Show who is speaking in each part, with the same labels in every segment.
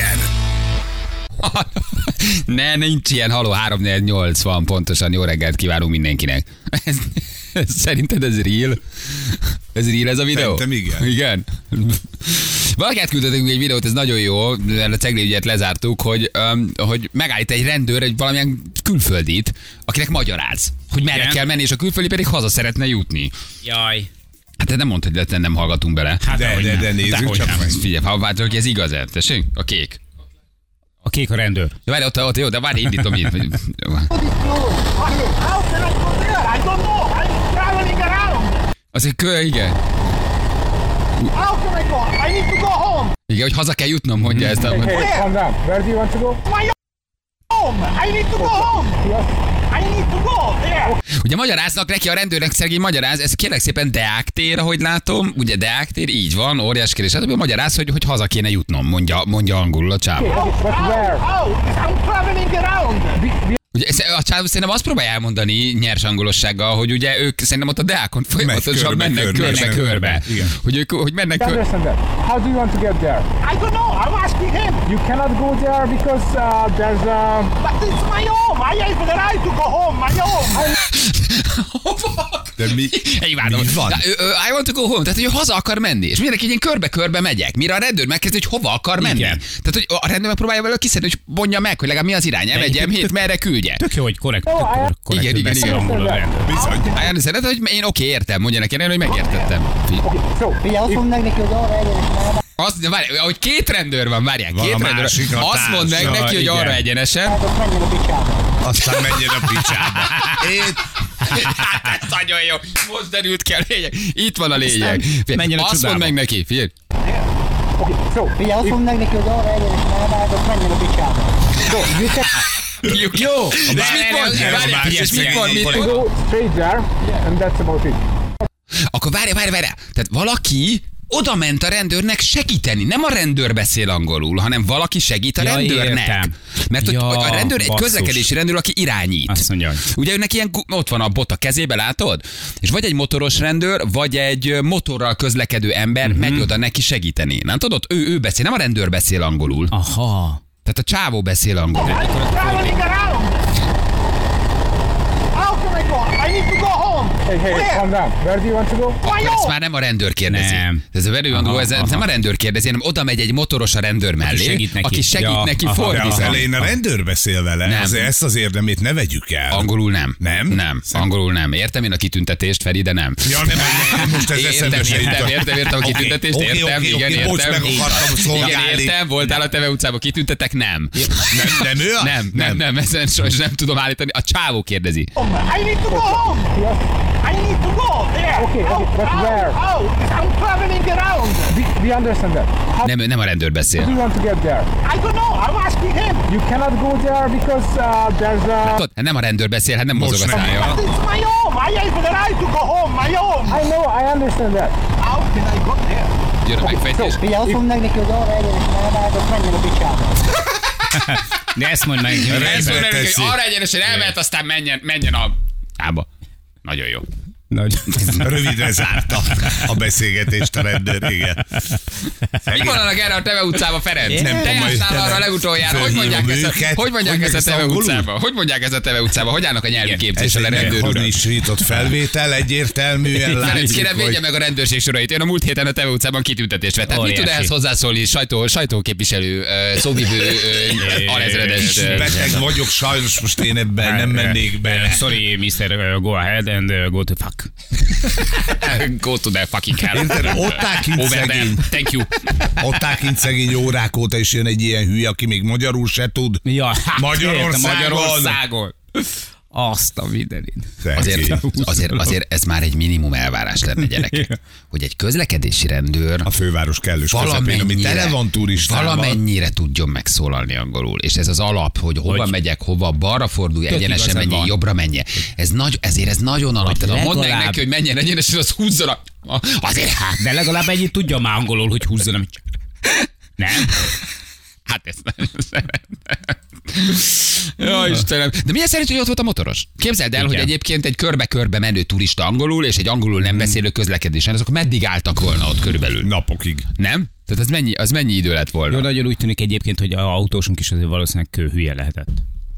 Speaker 1: legyen!
Speaker 2: ne, nincs ilyen haló, 3 8 van pontosan. Jó reggelt kívánunk mindenkinek. Ez, ez, szerinted ez real? Ez real ez a videó?
Speaker 3: Szerintem igen.
Speaker 2: Igen? Valaki átküldtettünk egy videót, ez nagyon jó, mert a cegli ügyet lezártuk, hogy, um, hogy megállít egy rendőr egy valamilyen külföldit, akinek magyaráz, hogy merre
Speaker 4: Igen.
Speaker 2: kell menni, és a külföldi pedig haza szeretne jutni.
Speaker 4: Jaj.
Speaker 2: Hát te nem mondtad, hogy nem hallgatunk bele.
Speaker 4: Hát
Speaker 3: De, de,
Speaker 4: nem.
Speaker 3: de nézzük csak
Speaker 4: nem.
Speaker 3: meg.
Speaker 2: Figyelj, ha vártok, hogy ez igaz -e? Tessék? A kék.
Speaker 4: A kék a rendőr.
Speaker 2: Jó, várj, ott, ott, jó, de várj, indítom itt.
Speaker 5: How can I go there? I don't know. I'm traveling around.
Speaker 2: Azért kö, igen.
Speaker 5: How can I go? I need to go home.
Speaker 2: Igen, hogy haza kell jutnom, mondja ezt. A,
Speaker 6: Hey, calm down. Where do you want to go?
Speaker 5: I need to go home. I need to go there.
Speaker 2: Ugye magyaráznak neki a rendőrnek szegény magyaráz, ez kérlek szépen Deák tér, ahogy látom, ugye Deák tér, így van, óriás kérdés. Hát magyaráz, hogy, hogy haza kéne jutnom, mondja, mondja angolul a csávó.
Speaker 6: But
Speaker 2: Ugye ez, a csávó szerintem azt próbálja elmondani nyers angolossággal, hogy ugye ők szerintem ott a Deákon folyamatosan
Speaker 3: körbe,
Speaker 2: mennek
Speaker 3: körbe,
Speaker 2: körbe, körbe,
Speaker 3: körbe.
Speaker 2: körbe.
Speaker 3: Igen.
Speaker 2: Hogy ők hogy mennek
Speaker 6: I
Speaker 2: körbe.
Speaker 6: How do you want to get there?
Speaker 5: I don't know. I'm asking him.
Speaker 6: You cannot go there because uh, there's a.
Speaker 5: But it's my home. I have the right to go home. My home.
Speaker 3: De mi,
Speaker 2: Imádom.
Speaker 3: mi van?
Speaker 2: I want to go home. Tehát, hogy haza akar menni. És mindenki ilyen körbe-körbe megyek. Mire a rendőr megkezdi, hogy hova akar menni.
Speaker 4: Igen.
Speaker 2: Tehát, hogy a rendőr megpróbálja vele kiszedni, hogy mondja meg, hogy legalább mi az irány. M1,
Speaker 4: egyébként
Speaker 2: M7, merre küldje.
Speaker 4: Tök jó, hogy korrekt,
Speaker 2: Igen, igen, igen.
Speaker 3: Bizony.
Speaker 2: Állni szeret, hogy én oké, értem. Mondja neki, hogy megértettem.
Speaker 7: Figyelj, azt mondom meg neki, hogy arra egyenesen
Speaker 2: Azt, várj, hogy két rendőr van, várják,
Speaker 3: Van
Speaker 2: két rendőr. Azt mondd meg neki, hogy
Speaker 4: igen.
Speaker 2: arra egyenesen.
Speaker 7: elmehet, menjen a picsába.
Speaker 3: Aztán menjen a picsába. Én,
Speaker 2: Hát, ez nagyon jó. Most derült ki a lényeg. Itt van a lényeg.
Speaker 4: menjen a
Speaker 2: Azt mondd meg neki, figyelj.
Speaker 6: okay, so
Speaker 7: Figyelj, azt mondd meg neki, hogy arra egyenesen elmehet, azt menjen a picsába.
Speaker 2: Jó. Jó. És mit mond?
Speaker 3: nem,
Speaker 2: Várj,
Speaker 3: a másik
Speaker 2: És mit mond? Mit mond?
Speaker 6: go straight there, and that's about it.
Speaker 2: Akkor várj, várj, várj. Tehát valaki oda ment a rendőrnek segíteni. Nem a rendőr beszél angolul, hanem valaki segít a
Speaker 4: Ja,
Speaker 2: rendőrnek.
Speaker 4: értem.
Speaker 2: Mert hogy
Speaker 4: Ja,
Speaker 2: a rendőr egy
Speaker 4: basszus.
Speaker 2: közlekedési rendőr, aki irányít.
Speaker 4: Azt mondja, hogy-
Speaker 2: Ugye őnek ilyen, ott van a bot a kezébe, látod? És vagy egy motoros rendőr, vagy egy motorral közlekedő ember
Speaker 4: Mhm.
Speaker 2: megy oda neki segíteni. Nem tudod? Ő, ő beszél, nem a rendőr beszél angolul.
Speaker 4: Aha.
Speaker 2: Tehát a csávó beszél angolul.
Speaker 5: I go? I need to go home.
Speaker 6: Hey, hey,
Speaker 5: Where?
Speaker 6: calm down. Where do you want to go?
Speaker 2: Ezt már nem a rendőr kérdezi.
Speaker 4: Nem.
Speaker 2: Ez a very angol, ez
Speaker 4: Aha,
Speaker 2: nem a rendőr kérdezi, hanem oda megy egy motoros a rendőr mellé,
Speaker 4: segít neki.
Speaker 2: aki segít
Speaker 4: Ja,
Speaker 2: neki fordítani.
Speaker 3: elején a rendőr beszél vele.
Speaker 2: Nem.
Speaker 3: Azért ezt az érdemét ne vegyük el.
Speaker 2: Angolul nem.
Speaker 3: Nem?
Speaker 2: Nem. Angolul nem. Értem én a kitüntetést, Feri, de nem.
Speaker 3: Ja, nem, nem, most ez
Speaker 2: Értem,
Speaker 3: eszembe
Speaker 2: értem, értem, értem a kitüntetést,
Speaker 3: oké,
Speaker 2: értem,
Speaker 3: oké,
Speaker 2: igen,
Speaker 3: bocs,
Speaker 2: értem.
Speaker 3: meg akartam
Speaker 2: Igen,
Speaker 3: szolgálni.
Speaker 2: értem, voltál a Teve utcában, kitüntetek, nem.
Speaker 3: Nem, nem ő?
Speaker 2: Nem, nem, nem, ezen sajnos nem tudom állítani. A csávó kérdezi.
Speaker 5: I need to go home. I need to go there.
Speaker 6: Okay,
Speaker 5: How?
Speaker 6: okay, but
Speaker 5: how?
Speaker 6: where?
Speaker 5: How? I'm traveling around.
Speaker 6: We, we understand that. How
Speaker 2: Nem, nem a rendőr
Speaker 6: do
Speaker 2: beszél.
Speaker 6: you want to get there?
Speaker 5: I don't know. I'm asking him.
Speaker 6: You cannot go there because uh, there's a.
Speaker 2: Tudod, nem a rendőr beszél, hát nem
Speaker 3: Most
Speaker 2: mozog a szája.
Speaker 5: But it's my home. I have the right to go home. My home.
Speaker 6: I know, I understand that.
Speaker 5: How can I go there?
Speaker 2: Jön a megfejtés.
Speaker 7: Figyelj, azt mondd meg neki, hogy arra egyenesen elmehet, azt menjen a picsába.
Speaker 4: De ezt mondd meg. hogy
Speaker 2: arra egyenesen elmehet, aztán menjen, menjen a... Ába. Nagyon jó.
Speaker 4: Nagy.
Speaker 3: Rövidre zárta a beszélgetést a rendőr, igen.
Speaker 2: Mi mondanak erre a Teve utcába, Ferenc?
Speaker 3: Nem
Speaker 2: Te jártál
Speaker 3: hogy-
Speaker 2: arra legutoljára. Hogy mondják ezt a, hogy mondják
Speaker 3: Hogy
Speaker 2: ezt a Teve utcába? Hogy mondják ezt a Teve utcába? Hogy állnak a nyelvi képzéssel a rendőr urak?
Speaker 3: meghamisított felvétel, egyértelműen
Speaker 2: Ferenc,
Speaker 3: látszik,
Speaker 2: kérem védje meg a rendőrség sorait. Én a múlt héten a Teve utcában kitüntetést vett. Tehát mit tud ehhez hozzászólni sajtó, sajtóképviselő, szóvivő, alezredes,
Speaker 3: beteg vagyok, sajnos most én ebben nem mennék bele.
Speaker 4: Sorry, Mr. Go ahead and uh, go to fuck.
Speaker 2: Go to the fucking hell.
Speaker 3: Érted? Ott áll kint
Speaker 2: Over there.
Speaker 3: szegény.
Speaker 2: Thank you.
Speaker 3: Ott áll kint szegény órák óta, és jön egy ilyen hülye, aki még magyarul se tud.
Speaker 4: Ja, hát
Speaker 3: Magyarországon.
Speaker 4: Magyarországon. Azt a mindenit.
Speaker 2: Azért, azért, azért ez már egy minimum elvárás lenne, gyerekek. Hogy egy közlekedési rendőr
Speaker 3: A főváros kellős közepén, ami tele van turistával.
Speaker 2: valamennyire tudjon megszólalni angolul. És ez az alap, hogy hova
Speaker 4: Hogy-
Speaker 2: megyek, hova, balra fordulj, egyenesen menjél,
Speaker 4: van.
Speaker 2: jobbra menjél. Ez nagy, ezért ez nagyon alap. Tehát ha mondd meg
Speaker 4: legalább-
Speaker 2: neki, hogy menjen egyenesen, az húzzon a... Azért hát,
Speaker 4: De legalább ennyit tudja már angolul, hogy húzzon, amit... Nem?
Speaker 2: hát ezt nagyon szeretem. Jó, Istenem. De milyen szerint, hogy ott volt a motoros? Képzeld el,
Speaker 4: Igen.
Speaker 2: hogy egyébként egy körbe-körbe menő turista angolul, és egy angolul nem beszélő közlekedésen, azok meddig álltak volna ott körülbelül?
Speaker 3: Napokig.
Speaker 2: Nem? Tehát az mennyi, az mennyi idő lett volna?
Speaker 4: Jó, nagyon úgy tűnik egyébként, hogy a autósunk is azért valószínűleg kőhülye lehetett.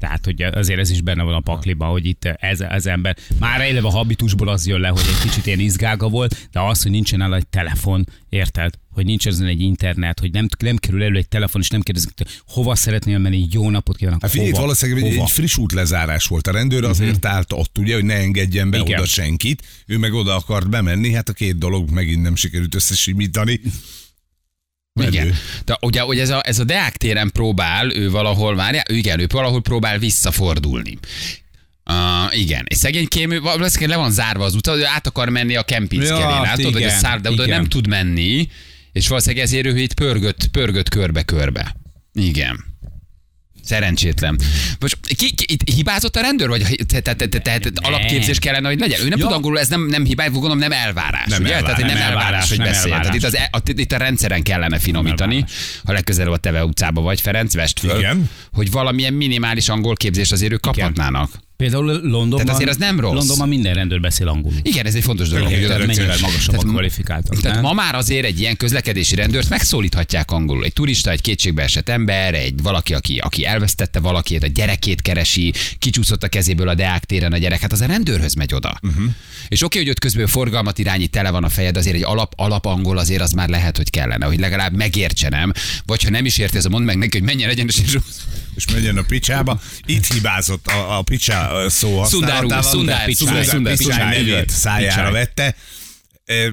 Speaker 4: Tehát, hogy azért ez is benne van a pakliba, hogy itt ez, ez ember már eleve a habitusból az jön le, hogy egy kicsit ilyen izgága volt, de az, hogy nincsen el egy telefon, érted? Hogy nincs ezen egy internet, hogy nem, nem kerül elő egy telefon, és nem kérdezik, hova szeretnél menni, jó napot kívánok.
Speaker 3: Hát figyelj, valószínűleg egy,
Speaker 4: Hova?
Speaker 3: egy friss útlezárás volt. A rendőr azért állt ott, ugye, hogy ne engedjen be
Speaker 4: Igen.
Speaker 3: oda senkit. Ő meg oda akart bemenni, hát a két dolog megint nem sikerült összesimítani.
Speaker 2: Igen. De ugye, ugye ez, a, ez a Deák téren próbál, ő valahol, várjál, ő igen, ő valahol próbál visszafordulni. Uh, igen, és szegénykém, ő valószínűleg le van zárva az utca, ő át akar menni a Kempinszkelén,
Speaker 4: Ja,
Speaker 2: látod, hogy a szár, de oda nem tud menni, és valószínűleg ezért ő itt pörgött, pörgött körbe-körbe. Igen. Szerencsétlen. Most ki, ki, itt hibázott a rendőr, vagy te, te, te, te, te, alapképzés kellene, hogy legyen? Ő nem
Speaker 4: Ja.
Speaker 2: tud angolul, ez nem, nem hibá, gondolom nem elvárás.
Speaker 3: Nem
Speaker 2: ugye?
Speaker 3: elvárás,
Speaker 2: Tehát, nem, elvárás,
Speaker 4: elvárás,
Speaker 2: hogy
Speaker 4: nem
Speaker 2: beszél. Tehát
Speaker 4: elvárás.
Speaker 2: itt, az, e- a, itt a rendszeren kellene finomítani, ha legközelebb a Teve utcába vagy, Ferenc, vest föl,
Speaker 3: Igen.
Speaker 2: hogy valamilyen minimális angol képzést azért ők kaphatnának.
Speaker 4: Például Londonban,
Speaker 2: Tehát azért az nem rossz.
Speaker 4: Londonban minden rendőr beszél angolul.
Speaker 2: Igen, ez egy fontos dolog. hogy
Speaker 4: Tehát
Speaker 2: oda-
Speaker 4: mennyivel magasabbak
Speaker 2: Tehát-
Speaker 4: kvalifikáltak.
Speaker 2: Tehát
Speaker 4: nem?
Speaker 2: ma már azért egy ilyen közlekedési rendőrt megszólíthatják angolul. Egy turista, egy kétségbe esett ember, egy valaki, aki, aki elvesztette valakit, a gyerekét keresi, kicsúszott a kezéből a Deák téren a gyerek, hát az a rendőrhöz megy oda. Uh-huh. És oké, hogy ott közben forgalmat irányít, tele van a fejed, azért egy alap, alap angol azért az már lehet, hogy kellene, hogy legalább megértsenem, vagy ha nem is érti, ez a mond meg neki, hogy menjen egyenes és
Speaker 3: És menjen a picsába. Itt hibázott a, a picsá szó
Speaker 2: Szundár úr,
Speaker 3: használatával.
Speaker 2: Szundár,
Speaker 3: Szundár,
Speaker 2: Szundár,
Speaker 3: Szundár,
Speaker 2: Szundár,
Speaker 3: Szundár
Speaker 2: így van.
Speaker 3: nevét szájára
Speaker 4: Picsáj.
Speaker 3: vette. Ö,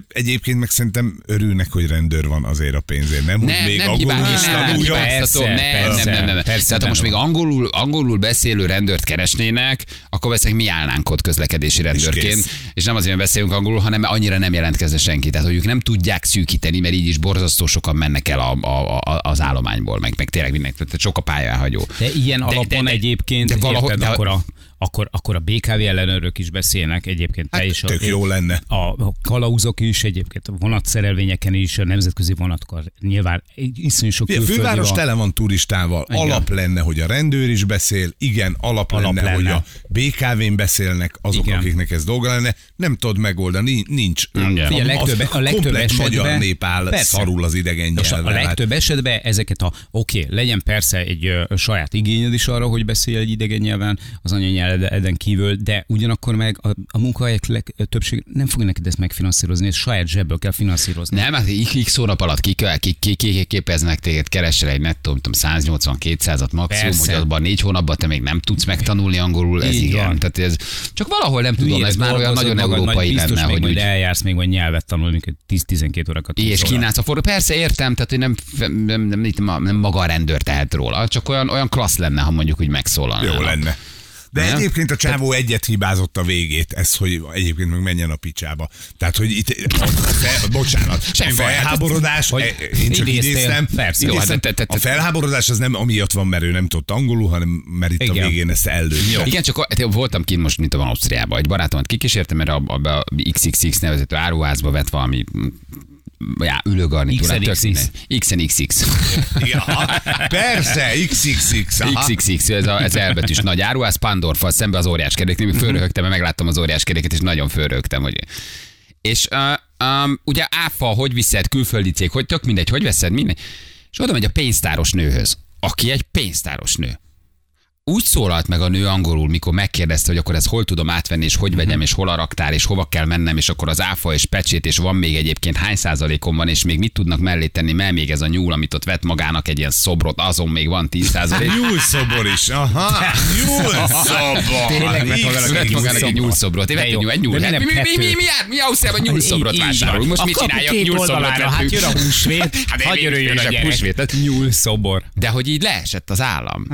Speaker 3: Egyébként meg szerintem örülnek, hogy rendőr van azért a pénzért, nem? Hogy
Speaker 2: Nem,
Speaker 3: még
Speaker 2: nem
Speaker 3: is
Speaker 2: nem, nem
Speaker 3: tanuljon.
Speaker 2: hibáztatom,
Speaker 4: Persze,
Speaker 2: nem, nem,
Speaker 4: persze,
Speaker 2: nem, nem.
Speaker 4: persze,
Speaker 2: Tehát ha most még angolul, angolul beszélő rendőrt keresnének, akkor veszek mi állnánk ott közlekedési rendőrként,
Speaker 3: kész.
Speaker 2: és nem azért mert beszélünk angolul, hanem annyira nem jelentkezne senki. Tehát, hogy ők nem tudják szűkíteni, mert így is borzasztó sokan mennek el a, a, a, az állományból, meg, meg tényleg mindenki, tehát sok a pályáhagyó.
Speaker 4: De ilyen
Speaker 2: De-
Speaker 4: alapon
Speaker 2: de- de-
Speaker 4: egyébként,
Speaker 2: de valahol-
Speaker 4: érted,
Speaker 2: de-
Speaker 4: akkor, a, akkor, akkor a BKV ellenőrök is beszélnek egyébként. te
Speaker 3: Hát
Speaker 4: a,
Speaker 3: tök jó lenne.
Speaker 4: A, a kalauzok is egyébként, a vonatszerelvényeken is, a nemzetközi vonatkar. Nyilván iszonyú sok
Speaker 3: A
Speaker 4: külföldi
Speaker 3: főváros tele van turistával.
Speaker 4: Igen.
Speaker 3: Alap lenne, hogy a rendőr is beszél, igen, alap,
Speaker 4: Alap
Speaker 3: lenne,
Speaker 4: lenne.
Speaker 3: hogy a BKV-n beszélnek azok,
Speaker 4: Igen.
Speaker 3: akiknek ez dolga lenne. Nem tudod megoldani, nincs.
Speaker 2: Igen.
Speaker 4: Figyelj, a legtöbb- a legtöbb esetben-
Speaker 3: magyar nép áll
Speaker 4: Persze.
Speaker 3: szarul az idegen
Speaker 4: Most a
Speaker 3: nyelven. Hát
Speaker 4: legtöbb esetben ezeket a, oké, okay, legyen persze egy ö, saját igényed is arra, hogy beszélj egy idegen nyelven, az anyanyelveden kívül, de ugyanakkor meg a, a munkahelyek leg, többség nem fogja neked ezt megfinanszírozni, ezt saját zsebből kell finanszírozni.
Speaker 2: Nem, hát x, hónap alatt ki, kell- ki, ki, ki, képeznek téged, keresel egy nettó, nem tudom, 180-200-at maximum,
Speaker 4: Persze.
Speaker 2: hogy abban négy hónapban te még nem tudsz megtanulni angolul, ez
Speaker 4: Így
Speaker 2: igen.
Speaker 4: van.
Speaker 2: Tehát ez, csak valahol nem tudom,
Speaker 4: Hülyére
Speaker 2: ez már olyan nagyon
Speaker 4: magad,
Speaker 2: európai
Speaker 4: biztos
Speaker 2: lenne,
Speaker 4: még
Speaker 2: hogy
Speaker 4: majd
Speaker 2: úgy,
Speaker 4: eljársz még vagy nyelvet tanulni, mikor 10-12 órakat
Speaker 2: és kínálsz a forró. Persze értem, tehát hogy nem, nem, nem, nem, nem maga a rendőr tehet róla, csak olyan, olyan klassz lenne, ha mondjuk úgy megszólalna.
Speaker 3: Jó lenne. De
Speaker 2: Nem?
Speaker 3: egyébként a csávó egyet hibázott a végét, ez, hogy egyébként meg menjen a picsába. Tehát, hogy itt, a fel, bocsánat,
Speaker 2: Semmi
Speaker 3: a
Speaker 2: baj, hát
Speaker 3: felháborodás,
Speaker 4: hogy
Speaker 3: én csak
Speaker 4: idéztél.
Speaker 3: idéztem,
Speaker 4: Persze.
Speaker 2: Jó,
Speaker 3: idéztem.
Speaker 2: hát te- te- te-
Speaker 3: a felháborodás az nem amiatt van, mert ő nem tudott angolul, hanem mert itt
Speaker 4: Igen.
Speaker 3: a végén ezt ellőtte.
Speaker 2: Igen, csak a- voltam kint most, mint a van Ausztriában. Egy barátomat kikísértem, mert a, a, a XXX nevezető áruházba vett valami já, ülőgarnitúrát.
Speaker 4: XNXX.
Speaker 2: XNXX.
Speaker 3: Ja, persze, XXX. aha.
Speaker 2: XXX, ez, a, ez elbetűs nagy áruház, Pandorfal szembe az óriás keréknél, még fölröhögtem, mert megláttam az óriás keréket, és nagyon fölröhögtem, hogy... És uh, um, ugye áfa, hogy viszed, külföldi cég, hogy tök mindegy, hogy veszed, mindegy. És oda megy a pénztáros nőhöz, aki egy pénztáros nő. Úgy szólalt meg a nő angolul, mikor megkérdezte, hogy akkor ezt hol tudom átvenni, és hogy vegyem, és hol a raktár, és hova kell mennem, és akkor az áfa és pecsét, és van még egyébként hány százalékon van, és még mit tudnak mellé tenni, mert még ez a nyúl, amit ott vett magának egy ilyen szobrot, azon még van 10 százalék.
Speaker 3: Nyúlszobor is, aha, nyúlszobor.
Speaker 4: Tényleg vett magának egy
Speaker 2: egy
Speaker 4: nyúlszobrot.
Speaker 2: nyúlszobrot. Én
Speaker 4: jó.
Speaker 2: nyúl, egy nyúl. Hát Mi, mi, mi, mi, mi, Ausztriában nyúlszobrot
Speaker 4: Így- így
Speaker 2: vásárolunk? Most mit csináljak?
Speaker 4: két
Speaker 2: Nyúlszobrot
Speaker 4: oldalára, hát jön a húsvét,
Speaker 2: Hát
Speaker 4: örüljön
Speaker 2: is
Speaker 4: a gyerek.
Speaker 2: húsvétet.
Speaker 4: Nyúlszobor.
Speaker 2: De hogy így leesett az állam.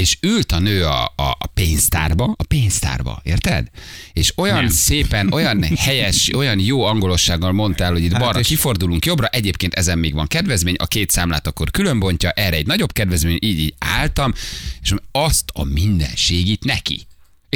Speaker 2: És ült a nő a, a, a pénztárba, a pénztárba, érted? És olyan
Speaker 4: Nem.
Speaker 2: szépen, olyan helyes, olyan jó angolossággal mondta el, hogy itt balra
Speaker 4: és-
Speaker 2: kifordulunk jobbra, egyébként ezen még van kedvezmény, a két számlát akkor különbontja, erre egy nagyobb kedvezmény, így, így álltam, és azt a mindenségit neki.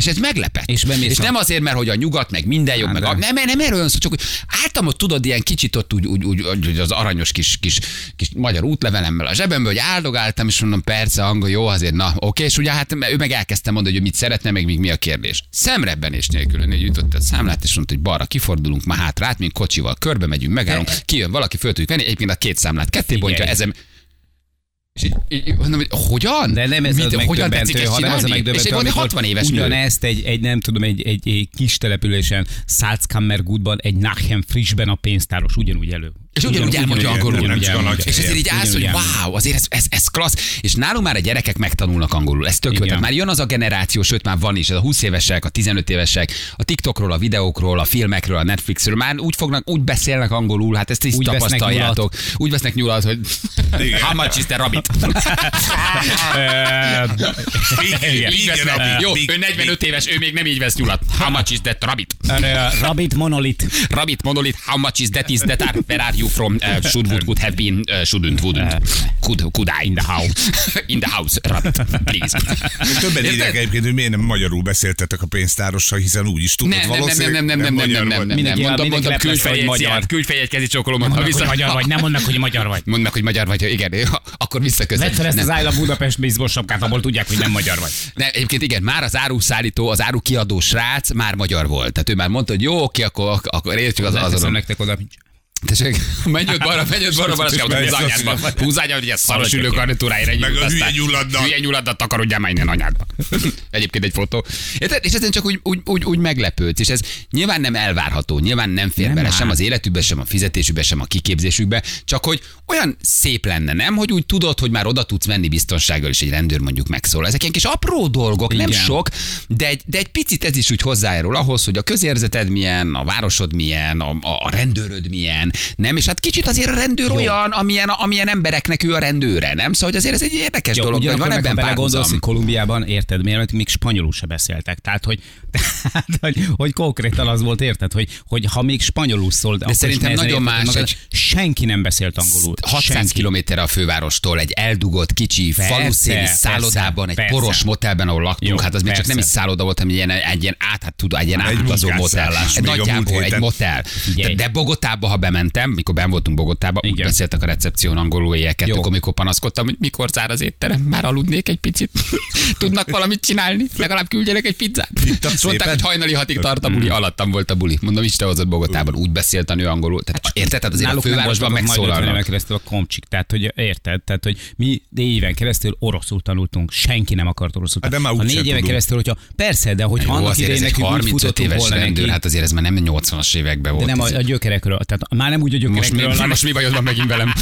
Speaker 2: És ez meglepett.
Speaker 4: És
Speaker 2: és nem azért, mert hogy a nyugat, meg minden jobb, meg a, nem, nem erről szó, csak álltam ott, tudod, ilyen kicsit ott úgy, úgy, úgy, úgy az aranyos kis, kis, kis magyar útlevelemmel a zsebembe, hogy áldogáltam, és mondom, persze, angol, jó, azért, na, oké, és ugye hát ő meg elkezdte mondani, hogy mit szeretne, meg még mi a kérdés. Szemrebbenés nélkül hogy jutott a számlát, és mondta, hogy balra kifordulunk, ma hátra át, mint kocsival, körbe megyünk, megállunk, kijön valaki, föl tudjuk venni, egyébként a két számlát ketté bontja, ezen és így, így, mondom, hogy hogyan?
Speaker 4: De nem ez
Speaker 2: Mit,
Speaker 4: az
Speaker 2: hogyan tetszik
Speaker 4: megdöbbentő,
Speaker 2: ezt
Speaker 4: hanem az a
Speaker 2: csinálni? És
Speaker 4: megdöbbentő,
Speaker 2: egy valami
Speaker 4: amikor
Speaker 2: 60 éves.
Speaker 4: Ugyanezt egy, egy, nem tudom, egy, egy, egy kis településen, Salzkammergutban, egy Nachem Frischben a pénztáros ugyanúgy elő.
Speaker 2: És ugyanúgy elmondja angolul. És ezért így állsz, hogy wow, azért ez, ez, ez klassz. És nálunk már a gyerekek megtanulnak angolul. Ez tök jó. Tehát már jön az a generáció, sőt már van is, ez a 20 évesek, a 15 évesek, a TikTokról, a videókról, a filmekről, a Netflixről, már úgy fognak, úgy beszélnek angolul, hát ezt is
Speaker 4: Úgy vesznek
Speaker 2: tapasztaljátok. Úgy vesznek nyulat, hogy how much is the rabbit? Így vesz
Speaker 3: igen,
Speaker 2: meg.
Speaker 3: Rabbit,
Speaker 2: Jó, ő 45 éves, ő még nem így vesz nyulat. How much is that rabbit?
Speaker 4: Rabbit monolit.
Speaker 2: Rabbit monolit, how much is that is that are you from? Uh, should would could have been, uh, shouldn't, wouldn't. Could, could I? In the house. In the house, rabbit, please.
Speaker 3: Többen írják egyébként, hogy miért nem magyarul beszéltetek a pénztárossal, hiszen úgy is tudod
Speaker 2: Nem, nem, nem, nem,
Speaker 3: valószínűleg.
Speaker 2: nem, nem, nem, nem, nem, nem, nem,
Speaker 4: magyar.
Speaker 2: fel egy kezi csokolom, mondom,
Speaker 4: Mondd, hogy
Speaker 2: vissza.
Speaker 4: magyar vagy, nem mondnak, hogy magyar vagy.
Speaker 2: Mondd meg, hogy magyar vagy, igen, akkor visszaköszön.
Speaker 4: Vedd fel ezt
Speaker 2: Nem.
Speaker 4: az Love Budapest baseball sapkát, abból tudják, hogy nem magyar vagy.
Speaker 2: Ne, egyébként igen, már az áruszállító, az árukiadó srác már magyar volt. Tehát ő már mondta, hogy jó, oké, akkor, akkor értjük az azon.
Speaker 4: nektek oda.
Speaker 2: Tessék, menj ott balra, menj ott balra, balra,
Speaker 3: Persze,
Speaker 2: anyádba.
Speaker 3: persze.
Speaker 2: Húzányra, hogy ez szaros ülő garnitúráira
Speaker 3: Meg a
Speaker 2: nyújt,
Speaker 3: hülye
Speaker 2: aztán
Speaker 3: nyuladdal.
Speaker 2: Hülye nyuladdal takarodjál már innen anyádba. Egyébként egy fotó. Érted? És ezen csak úgy, úgy, úgy, úgy meglepődsz, és ez nyilván nem elvárható, nyilván nem fér
Speaker 4: Nem
Speaker 2: bele sem az életükbe, sem a fizetésükbe, sem a kiképzésükbe, csak hogy olyan szép lenne, nem? Hogy úgy tudod, hogy már oda tudsz menni biztonsággal, és egy rendőr mondjuk megszól. Ezek ilyen kis apró dolgok, nem
Speaker 4: Igen.
Speaker 2: sok, de egy, de egy picit ez is úgy hozzájárul ahhoz, hogy a közérzeted milyen, a városod milyen, a, a, a rendőröd milyen, nem? És hát kicsit azért a rendőr Jó. olyan, amilyen, amilyen embereknek ő a rendőre, nem? Szóval hogy azért ez egy érdekes
Speaker 4: Jó,
Speaker 2: dolog, hogy van ebben
Speaker 4: belegondolsz,
Speaker 2: párhuzam.
Speaker 4: hogy Kolumbiában, érted, miért, még spanyolul se beszéltek. Tehát, hogy, tehát, hogy, hogy konkrétan az volt, érted, hogy, hogy ha még spanyolul szól, de
Speaker 2: szerintem nagyon más egy-
Speaker 4: Senki nem beszélt angolul.
Speaker 2: 600
Speaker 4: senki.
Speaker 2: kilométerre a fővárostól egy eldugott kicsi
Speaker 4: Persze,
Speaker 2: faluszéli
Speaker 4: persze,
Speaker 2: szállodában, egy
Speaker 4: persze.
Speaker 2: poros motelben, ahol laktunk,
Speaker 4: Jó,
Speaker 2: hát az még csak nem is
Speaker 4: persze.
Speaker 2: szálloda volt, hanem egy ilyen, egy ilyen át, hát tudod, egy ilyen
Speaker 3: Egy
Speaker 2: átutazó motel. Egy nagyjából egy motel. De, Bogotába, ha bementem, mikor ben voltunk Bogotába, úgy
Speaker 4: Igen.
Speaker 2: beszéltek a recepción angolul éjjel
Speaker 4: Jó.
Speaker 2: kettőkor, amikor panaszkodtam, hogy mikor zár az étterem, már aludnék egy picit. Tudnak valamit csinálni? Legalább küldjenek egy pizzát. Mondták,
Speaker 3: szépen?
Speaker 2: hogy hajnali hatig tart a buli, alattam volt a buli. Mondom, Isten hozott Bogotában, úgy beszélt a nő angolul. Tehát, érted? Tehát azért a fővárosban
Speaker 4: voltak majd 50 éven
Speaker 2: megszólalnak.
Speaker 4: keresztül a komcsik. Tehát, hogy érted? Tehát, hogy mi négy éven keresztül oroszul tanultunk. Senki nem akart oroszul
Speaker 3: Hát de már
Speaker 4: A négy éven keresztül, hogyha persze, de hogyha
Speaker 2: Jó,
Speaker 4: annak idején nekünk úgy
Speaker 2: 35
Speaker 4: futottunk
Speaker 2: éves rendőr, hát azért ez már nem 80-as években volt.
Speaker 4: de nem a gyökerekről, tehát már nem úgy a
Speaker 2: most, mi, most mi bajod van megint velem?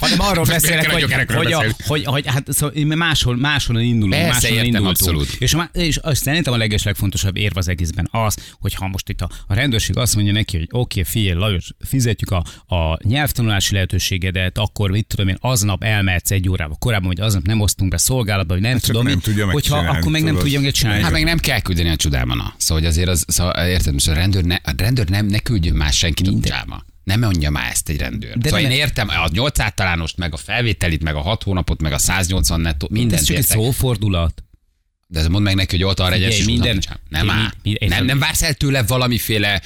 Speaker 4: hanem arról
Speaker 2: Miért
Speaker 4: beszélek, hogy,
Speaker 2: gyökerekről
Speaker 4: hogy, a, hogy, hogy, hát szóval én máshol, máshol indulunk,
Speaker 2: Persze,
Speaker 4: máshol
Speaker 2: értem,
Speaker 4: indultunk.
Speaker 2: abszolút.
Speaker 4: És, a és azt szerintem a leges legfontosabb érv az egészben az, hogy ha most itt a, a rendőrség azt mondja neki, hogy oké, okay, figyelj, Lajos, fizetjük a, a nyelvtanulási lehetőségedet, akkor mit tudom én, aznap elmehetsz egy órába korábban, vagy aznap nem osztunk be szolgálatba, vagy nem
Speaker 3: Hát
Speaker 4: tudom,
Speaker 3: nem
Speaker 4: én,
Speaker 3: tudja
Speaker 4: hogyha akkor meg nem tudja megcsinálni.
Speaker 2: Hát meg nem kell küldeni a csodában. na. Szóval hogy azért az, szóval érted, most a rendőr, ne, a rendőr nem, ne küldjön más senki a csodába. Nem mondja már ezt egy rendőr. De szóval én értem a 8 általánost, meg a felvételit, meg a 6 hónapot, meg a 180 nettó, mindent
Speaker 4: csak egy szófordulat.
Speaker 2: De mondd meg neki, hogy ott arra egyes
Speaker 4: minden-
Speaker 2: minden, nem,
Speaker 4: mi-
Speaker 2: áll.
Speaker 4: mi-
Speaker 2: nem, nem vársz el tőle valamiféle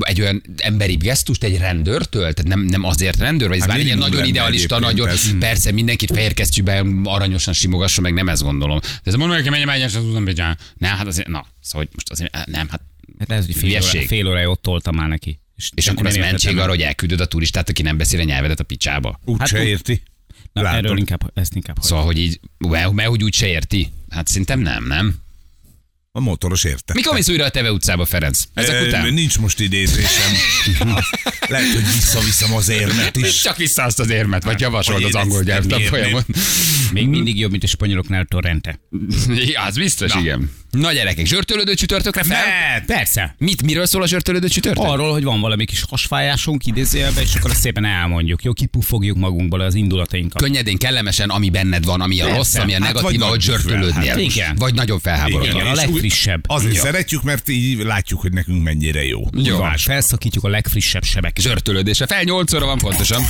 Speaker 2: egy olyan emberi gesztust egy rendőrtől? Tehát nem, nem azért rendőr, vagy ez
Speaker 3: Hát
Speaker 2: már egy ilyen nagyon idealista, nagyon,
Speaker 3: ez.
Speaker 2: persze mindenkit fehér kesztyűben aranyosan simogasson, meg nem ezt gondolom. De ez mondom, hogy menjem egyenes az Uzbekistán. Nem, hát azért, na, szóval hogy most azért, nem, hát
Speaker 4: Hát ez, hogy fél, óra, fél órája ott toltam már neki.
Speaker 2: És
Speaker 4: nem
Speaker 2: akkor ez
Speaker 4: értettem
Speaker 2: mentség arra, hogy elküldöd a turistát, aki nem beszél a nyelvedet a picsába.
Speaker 3: Úgy
Speaker 4: Hát
Speaker 3: se érti.
Speaker 4: Na,
Speaker 3: Látod.
Speaker 4: erről inkább, ezt inkább hagyjuk.
Speaker 2: Szóval, hogy így, mert, mert hogy úgy se érti. Hát szerintem nem, nem.
Speaker 3: A motoros érte.
Speaker 2: Mikor mész újra a Teve utcába, Ferenc? Ezek
Speaker 3: Ö,
Speaker 2: után?
Speaker 3: Nincs most idézésem. Lehet, hogy visszaviszem az érmet is.
Speaker 2: Csak vissza azt az érmet, vagy javasold
Speaker 3: Hogy
Speaker 2: az angol
Speaker 3: ezt nem
Speaker 2: nyelvtanfolyamon.
Speaker 4: Még mindig jobb, mint a spanyoloknál Torrente.
Speaker 2: Ja, az biztos, Na. igen. Na gyerekek, zsörtölődő csütörtökre fel?
Speaker 4: Ne, persze.
Speaker 2: Mit, miről szól a zsörtölődő csütörtök?
Speaker 4: Arról, hogy van valami kis hasfájásunk idézőjelben, és akkor azt szépen elmondjuk. Jó, kipufogjuk magunkból az indulatainkat.
Speaker 2: Könnyedén, kellemesen, ami benned van, ami a
Speaker 4: Persze.
Speaker 2: rossz, ami a
Speaker 3: Hát
Speaker 2: negatív,
Speaker 3: vagy
Speaker 2: ahogy
Speaker 3: nagy
Speaker 2: zsörtölődnél.
Speaker 4: hát igen.
Speaker 2: Vagy nagyon.
Speaker 4: Igen, a
Speaker 3: úgy-
Speaker 4: legfrissebb.
Speaker 3: Azért
Speaker 2: Ja.
Speaker 3: szeretjük, mert így látjuk, hogy nekünk mennyire jó.
Speaker 2: Jó.
Speaker 4: Felszakítjuk a legfrissebb sebeket.
Speaker 2: Zsörtölődésre fel, 8 óra van pontosan.